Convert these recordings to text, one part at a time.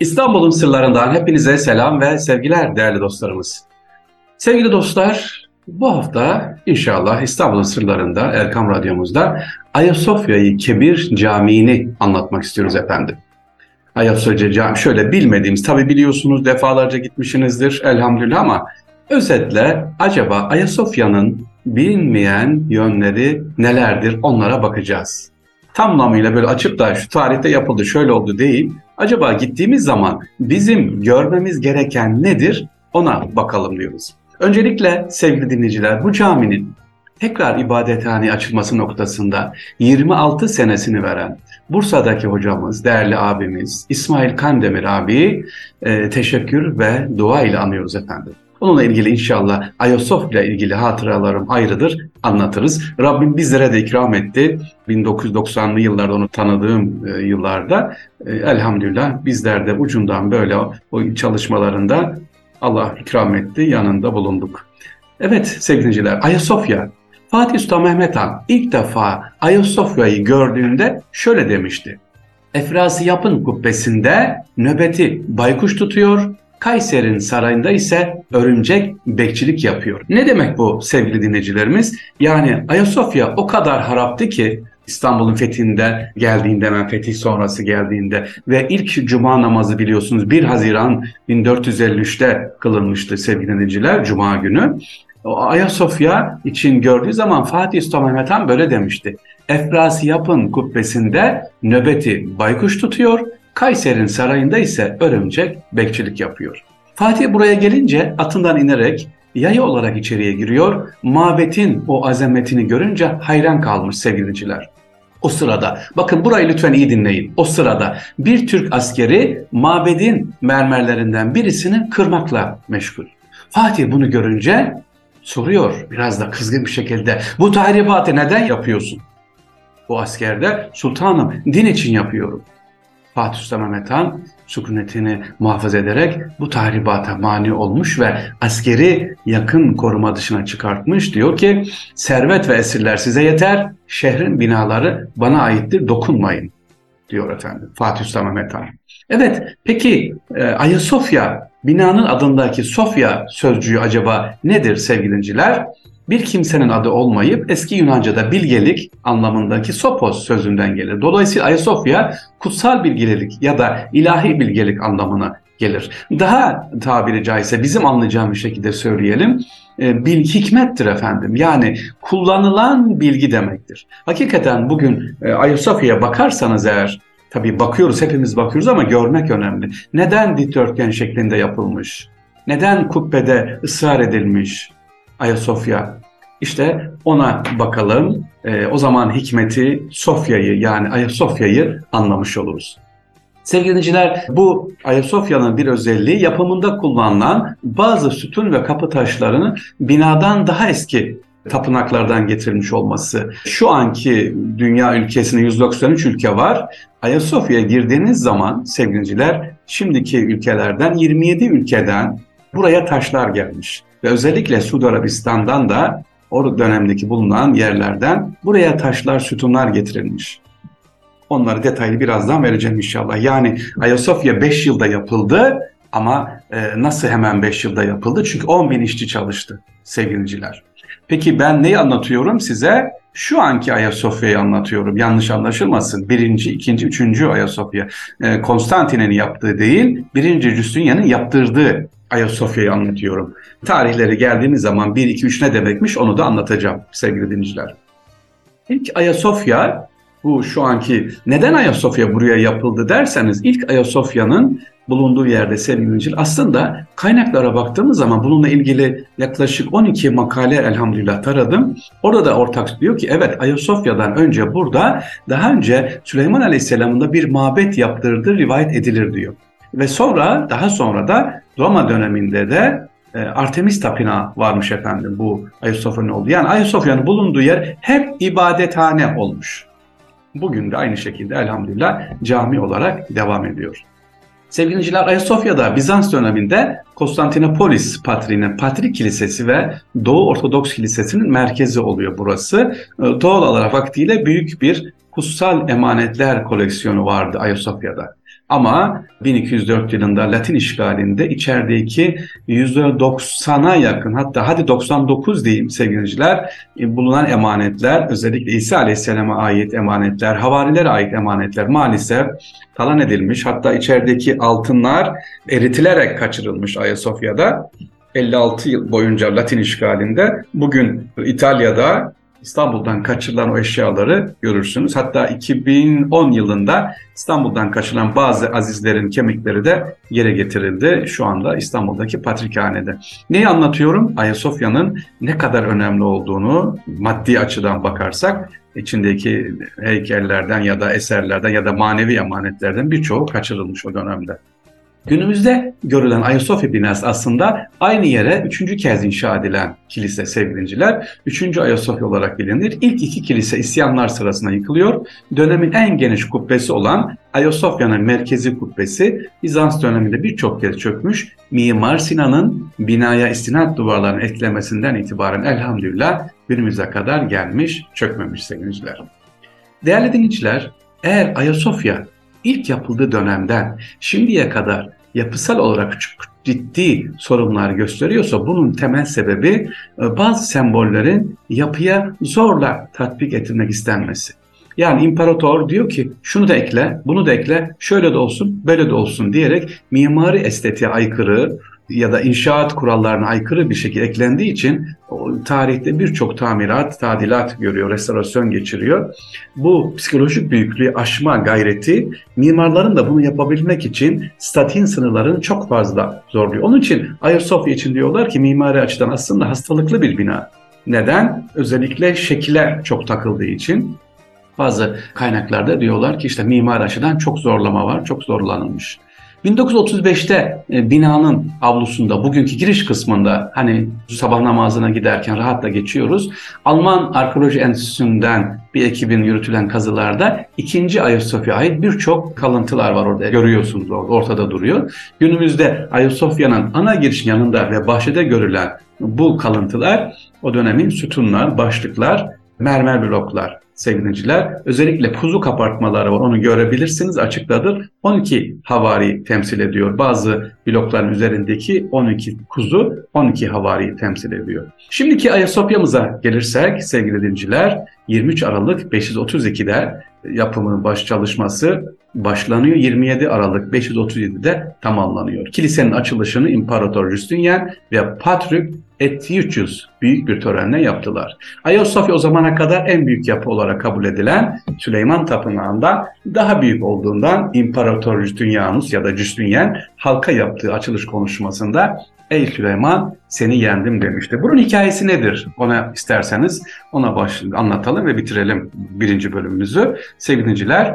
İstanbul'un sırlarından hepinize selam ve sevgiler değerli dostlarımız. Sevgili dostlar, bu hafta inşallah İstanbul'un sırlarında Erkam Radyomuzda Ayasofya'yı Kebir Camii'ni anlatmak istiyoruz efendim. Ayasofya Camii şöyle bilmediğimiz, tabi biliyorsunuz defalarca gitmişsinizdir elhamdülillah ama özetle acaba Ayasofya'nın bilinmeyen yönleri nelerdir onlara bakacağız. Tamlamıyla böyle açıp da şu tarihte yapıldı şöyle oldu değil. Acaba gittiğimiz zaman bizim görmemiz gereken nedir ona bakalım diyoruz. Öncelikle sevgili dinleyiciler bu caminin tekrar ibadethane açılması noktasında 26 senesini veren Bursa'daki hocamız, değerli abimiz İsmail Kandemir abi e, teşekkür ve dua ile anıyoruz efendim. Onunla ilgili inşallah Ayasofya ile ilgili hatıralarım ayrıdır, anlatırız. Rabbim bizlere de ikram etti. 1990'lı yıllarda onu tanıdığım e, yıllarda e, elhamdülillah bizler de ucundan böyle o, çalışmalarında Allah ikram etti, yanında bulunduk. Evet sevgiliciler, Ayasofya. Fatih Sultan Mehmet Han ilk defa Ayasofya'yı gördüğünde şöyle demişti. Efrası yapın kubbesinde nöbeti baykuş tutuyor, Kayseri'nin sarayında ise örümcek bekçilik yapıyor. Ne demek bu sevgili dinleyicilerimiz? Yani Ayasofya o kadar haraptı ki İstanbul'un fethinde geldiğinde hemen fetih sonrası geldiğinde ve ilk cuma namazı biliyorsunuz 1 Haziran 1453'te kılınmıştı sevgili dinleyiciler cuma günü. Ayasofya için gördüğü zaman Fatih Sultan Mehmet Han böyle demişti. Efrasi yapın kubbesinde nöbeti baykuş tutuyor, Kayseri'nin sarayında ise örümcek bekçilik yapıyor. Fatih buraya gelince atından inerek yayı olarak içeriye giriyor. Mabetin o azametini görünce hayran kalmış sevgiliciler. O sırada, bakın burayı lütfen iyi dinleyin. O sırada bir Türk askeri mabedin mermerlerinden birisini kırmakla meşgul. Fatih bunu görünce soruyor biraz da kızgın bir şekilde. Bu tahribatı neden yapıyorsun? Bu askerde sultanım din için yapıyorum. Fatih Sultan Mehmet Han sükunetini muhafaza ederek bu tahribata mani olmuş ve askeri yakın koruma dışına çıkartmış. Diyor ki servet ve esirler size yeter, şehrin binaları bana aittir dokunmayın diyor efendim Fatih Sultan Mehmet Han. Evet peki e, Ayasofya binanın adındaki Sofya sözcüğü acaba nedir sevgilinciler? Bir kimsenin adı olmayıp eski Yunanca'da bilgelik anlamındaki sopos sözünden gelir. Dolayısıyla Ayasofya kutsal bilgelik ya da ilahi bilgelik anlamına gelir. Daha tabiri caizse bizim anlayacağımız şekilde söyleyelim. E, bil hikmettir efendim. Yani kullanılan bilgi demektir. Hakikaten bugün e, Ayasofya'ya bakarsanız eğer tabii bakıyoruz hepimiz bakıyoruz ama görmek önemli. Neden dikdörtgen şeklinde yapılmış? Neden kubbede ısrar edilmiş? Ayasofya. İşte ona bakalım. E, o zaman hikmeti Sofya'yı yani Ayasofya'yı anlamış oluruz. Sevgili dinleyiciler bu Ayasofya'nın bir özelliği yapımında kullanılan bazı sütun ve kapı taşlarının binadan daha eski tapınaklardan getirilmiş olması. Şu anki dünya ülkesinde 193 ülke var. Ayasofya'ya girdiğiniz zaman sevgiliciler şimdiki ülkelerden 27 ülkeden buraya taşlar gelmiş. Ve özellikle Suudi Arabistan'dan da o dönemdeki bulunan yerlerden buraya taşlar, sütunlar getirilmiş. Onları detaylı birazdan vereceğim inşallah. Yani Ayasofya 5 yılda yapıldı ama e, nasıl hemen 5 yılda yapıldı? Çünkü 10 bin işçi çalıştı sevgiliciler. Peki ben neyi anlatıyorum size? Şu anki Ayasofya'yı anlatıyorum. Yanlış anlaşılmasın. Birinci, ikinci, üçüncü Ayasofya. E, Konstantin'in yaptığı değil, birinci Justinian'ın yaptırdığı Ayasofya'yı anlatıyorum. Tarihleri geldiğimiz zaman 1, 2, 3 ne demekmiş onu da anlatacağım sevgili dinleyiciler. İlk Ayasofya bu şu anki neden Ayasofya buraya yapıldı derseniz ilk Ayasofya'nın bulunduğu yerde sevgili dinleyiciler aslında kaynaklara baktığımız zaman bununla ilgili yaklaşık 12 makale elhamdülillah taradım. Orada da ortak diyor ki evet Ayasofya'dan önce burada daha önce Süleyman Aleyhisselam'ın da bir mabet yaptırdığı rivayet edilir diyor. Ve sonra daha sonra da Roma döneminde de e, Artemis Tapınağı varmış efendim bu Ayasofya'nın olduğu. Yani Ayasofya'nın bulunduğu yer hep ibadethane olmuş. Bugün de aynı şekilde elhamdülillah cami olarak devam ediyor. Sevgili dinleyiciler Ayasofya'da Bizans döneminde Konstantinopolis Patriği'nin Patrik Kilisesi ve Doğu Ortodoks Kilisesi'nin merkezi oluyor burası. E, doğal olarak vaktiyle büyük bir kutsal emanetler koleksiyonu vardı Ayasofya'da. Ama 1204 yılında Latin işgalinde içerideki %90'a yakın hatta hadi 99 diyeyim sevgiliciler e, bulunan emanetler özellikle İsa Aleyhisselam'a ait emanetler, havarilere ait emanetler maalesef talan edilmiş. Hatta içerideki altınlar eritilerek kaçırılmış Ayasofya'da. 56 yıl boyunca Latin işgalinde bugün İtalya'da İstanbul'dan kaçırılan o eşyaları görürsünüz. Hatta 2010 yılında İstanbul'dan kaçırılan bazı azizlerin kemikleri de yere getirildi. Şu anda İstanbul'daki Patrikhane'de. Neyi anlatıyorum? Ayasofya'nın ne kadar önemli olduğunu maddi açıdan bakarsak içindeki heykellerden ya da eserlerden ya da manevi emanetlerden birçoğu kaçırılmış o dönemde. Günümüzde görülen Ayasofya binası aslında aynı yere üçüncü kez inşa edilen kilise sevgilinciler. Üçüncü Ayasofya olarak bilinir. İlk iki kilise isyanlar sırasında yıkılıyor. Dönemin en geniş kubbesi olan Ayasofya'nın merkezi kubbesi Bizans döneminde birçok kez çökmüş. Mimar Sinan'ın binaya istinat duvarlarını eklemesinden itibaren elhamdülillah günümüze kadar gelmiş, çökmemiş sevgiliciler. Değerli dinleyiciler, eğer Ayasofya ilk yapıldığı dönemden şimdiye kadar yapısal olarak çok ciddi sorunlar gösteriyorsa bunun temel sebebi e, bazı sembollerin yapıya zorla tatbik edilmek istenmesi. Yani imparator diyor ki şunu da ekle, bunu da ekle, şöyle de olsun, böyle de olsun diyerek mimari estetiğe aykırı, ya da inşaat kurallarına aykırı bir şekilde eklendiği için tarihte birçok tamirat, tadilat görüyor, restorasyon geçiriyor. Bu psikolojik büyüklüğü aşma gayreti mimarların da bunu yapabilmek için statin sınırlarını çok fazla zorluyor. Onun için Ayasofya için diyorlar ki mimari açıdan aslında hastalıklı bir bina. Neden? Özellikle şekile çok takıldığı için. Bazı kaynaklarda diyorlar ki işte mimari açıdan çok zorlama var, çok zorlanılmış. 1935'te e, binanın avlusunda, bugünkü giriş kısmında hani sabah namazına giderken rahatla geçiyoruz. Alman Arkeoloji Enstitüsü'nden bir ekibin yürütülen kazılarda ikinci Ayasofya ait birçok kalıntılar var orada. Görüyorsunuz ortada duruyor. Günümüzde Ayasofya'nın ana giriş yanında ve bahçede görülen bu kalıntılar o dönemin sütunlar, başlıklar, mermer bloklar sevgiliciler. Özellikle kuzu kapartmaları var onu görebilirsiniz açıkladır. 12 havari temsil ediyor. Bazı blokların üzerindeki 12 kuzu 12 havari temsil ediyor. Şimdiki Ayasofya'mıza gelirsek sevgili dinciler 23 Aralık 532'de yapımı baş çalışması başlanıyor. 27 Aralık 537'de tamamlanıyor. Kilisenin açılışını İmparator Justinian ve Patrik Etiuchus büyük bir törenle yaptılar. Ayasofya o zamana kadar en büyük yapı olarak kabul edilen Süleyman Tapınağı'nda daha büyük olduğundan İmparator Justinianus ya da Justinian halka yaptığı açılış konuşmasında Ey Süleyman seni yendim demişti. Bunun hikayesi nedir? Ona isterseniz ona baş, anlatalım ve bitirelim birinci bölümümüzü. Sevgiliciler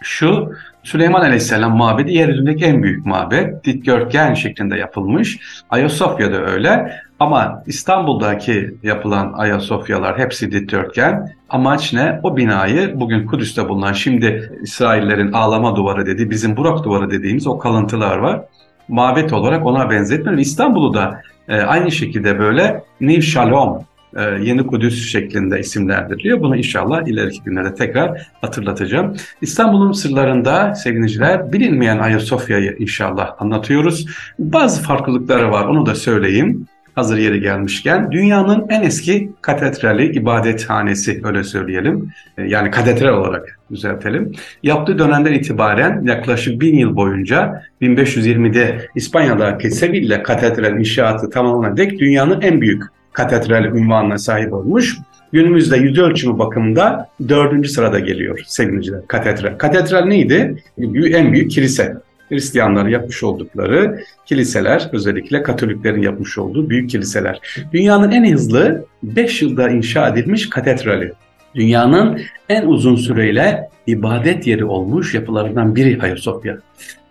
şu Süleyman Aleyhisselam mabedi yeryüzündeki en büyük mabet. Dikdörtgen şeklinde yapılmış. Ayasofya'da öyle. Ama İstanbul'daki yapılan Ayasofyalar hepsi dikdörtgen. Amaç ne? O binayı bugün Kudüs'te bulunan şimdi İsraillerin ağlama duvarı dediği, bizim Burak duvarı dediğimiz o kalıntılar var. Mabet olarak ona benzetmiyor. İstanbul'u da e, aynı şekilde böyle New Shalom e, Yeni Kudüs şeklinde isimlendiriliyor. Bunu inşallah ileriki günlerde tekrar hatırlatacağım. İstanbul'un sırlarında sevgiliciler bilinmeyen Ayasofya'yı inşallah anlatıyoruz. Bazı farklılıkları var onu da söyleyeyim hazır yeri gelmişken dünyanın en eski katedrali, ibadethanesi öyle söyleyelim. E, yani katedral olarak düzeltelim. Yaptığı dönemden itibaren yaklaşık bin yıl boyunca 1520'de İspanya'daki Sevilla katedral inşaatı tamamlanan dek dünyanın en büyük katedral ünvanına sahip olmuş. Günümüzde yüz ölçümü bakımında dördüncü sırada geliyor sevgiliciler katedral. Katedral neydi? En büyük kilise. Hristiyanların yapmış oldukları kiliseler, özellikle Katoliklerin yapmış olduğu büyük kiliseler. Dünyanın en hızlı 5 yılda inşa edilmiş katedrali. Dünyanın en uzun süreyle ibadet yeri olmuş yapılarından biri Ayasofya.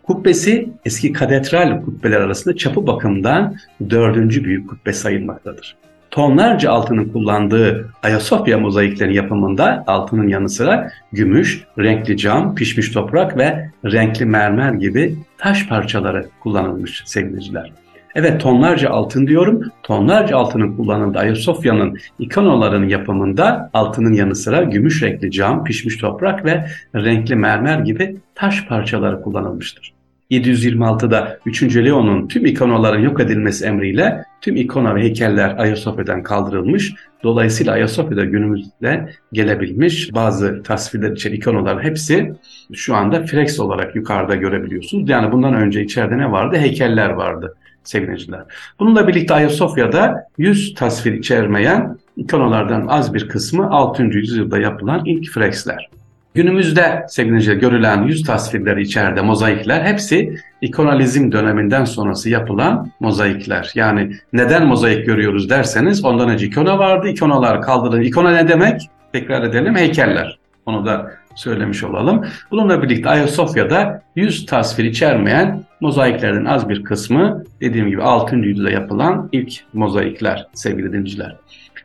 Kubbesi eski katedral kubbeler arasında çapı bakımından dördüncü büyük kubbe sayılmaktadır tonlarca altının kullandığı Ayasofya mozaiklerin yapımında altının yanı sıra gümüş, renkli cam, pişmiş toprak ve renkli mermer gibi taş parçaları kullanılmış sevgiliciler. Evet tonlarca altın diyorum. Tonlarca altının kullanıldığı Ayasofya'nın ikonaların yapımında altının yanı sıra gümüş renkli cam, pişmiş toprak ve renkli mermer gibi taş parçaları kullanılmıştır. 726'da 3. Leon'un tüm ikonaların yok edilmesi emriyle tüm ikona ve heykeller Ayasofya'dan kaldırılmış. Dolayısıyla Ayasofya'da günümüzde gelebilmiş bazı tasvirler içeren ikonaların hepsi şu anda freks olarak yukarıda görebiliyorsunuz. Yani bundan önce içeride ne vardı? Heykeller vardı sevgiliciler. Bununla birlikte Ayasofya'da 100 tasvir içermeyen ikonalardan az bir kısmı 6. yüzyılda yapılan ilk freksler. Günümüzde sevgili görülen yüz tasvirleri içeride mozaikler hepsi ikonalizm döneminden sonrası yapılan mozaikler. Yani neden mozaik görüyoruz derseniz ondan önce ikona vardı. İkonalar kaldırıldı. İkona ne demek? Tekrar edelim heykeller. Onu da söylemiş olalım. Bununla birlikte Ayasofya'da yüz tasvir içermeyen mozaiklerden az bir kısmı dediğim gibi 6. yüzyılda yapılan ilk mozaikler sevgili dinciler.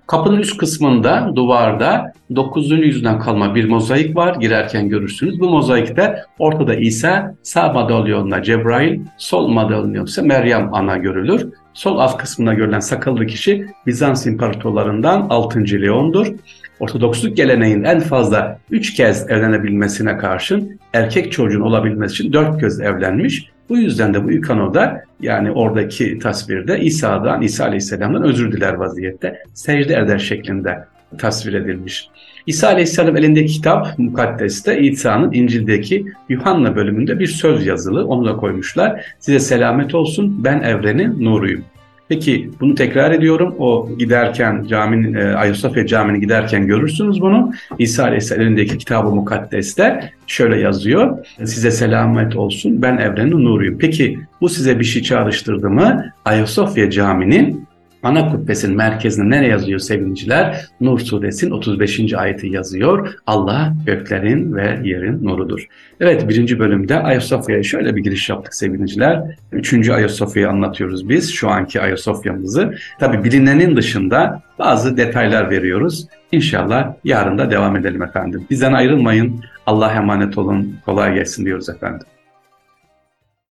Kapının üst kısmında duvarda 9. yüzyıldan kalma bir mozaik var. Girerken görürsünüz. Bu mozaikte ortada İsa, sağ madalyonla Cebrail, sol madalyonla ise Meryem ana görülür. Sol alt kısmında görülen sakallı kişi Bizans imparatorlarından 6. Leon'dur. Ortodoksluk geleneğin en fazla 3 kez evlenebilmesine karşın erkek çocuğun olabilmesi için 4 kez evlenmiş. Bu yüzden de bu ikanoda yani oradaki tasvirde İsa'dan, İsa Aleyhisselam'dan özür diler vaziyette secde eder şeklinde tasvir edilmiş. İsa Aleyhisselam elindeki kitap Mukaddes'te İsa'nın İncil'deki Yuhanna bölümünde bir söz yazılı. Onu da koymuşlar. Size selamet olsun ben evrenin nuruyum. Peki bunu tekrar ediyorum. O giderken caminin, e, Ayasofya Camii'ne giderken görürsünüz bunu. İsa Aleyhisselam elindeki kitabı mukaddeste şöyle yazıyor. Size selamet olsun ben evrenin nuruyum. Peki bu size bir şey çağrıştırdı mı? Ayasofya Camii'nin ana kubbesinin merkezinde nereye yazıyor sevgiliciler? Nur suresinin 35. ayeti yazıyor. Allah göklerin ve yerin nurudur. Evet birinci bölümde Ayasofya'ya şöyle bir giriş yaptık sevgiliciler. Üçüncü Ayasofya'yı anlatıyoruz biz şu anki Ayasofya'mızı. Tabi bilinenin dışında bazı detaylar veriyoruz. İnşallah yarın da devam edelim efendim. Bizden ayrılmayın. Allah'a emanet olun. Kolay gelsin diyoruz efendim.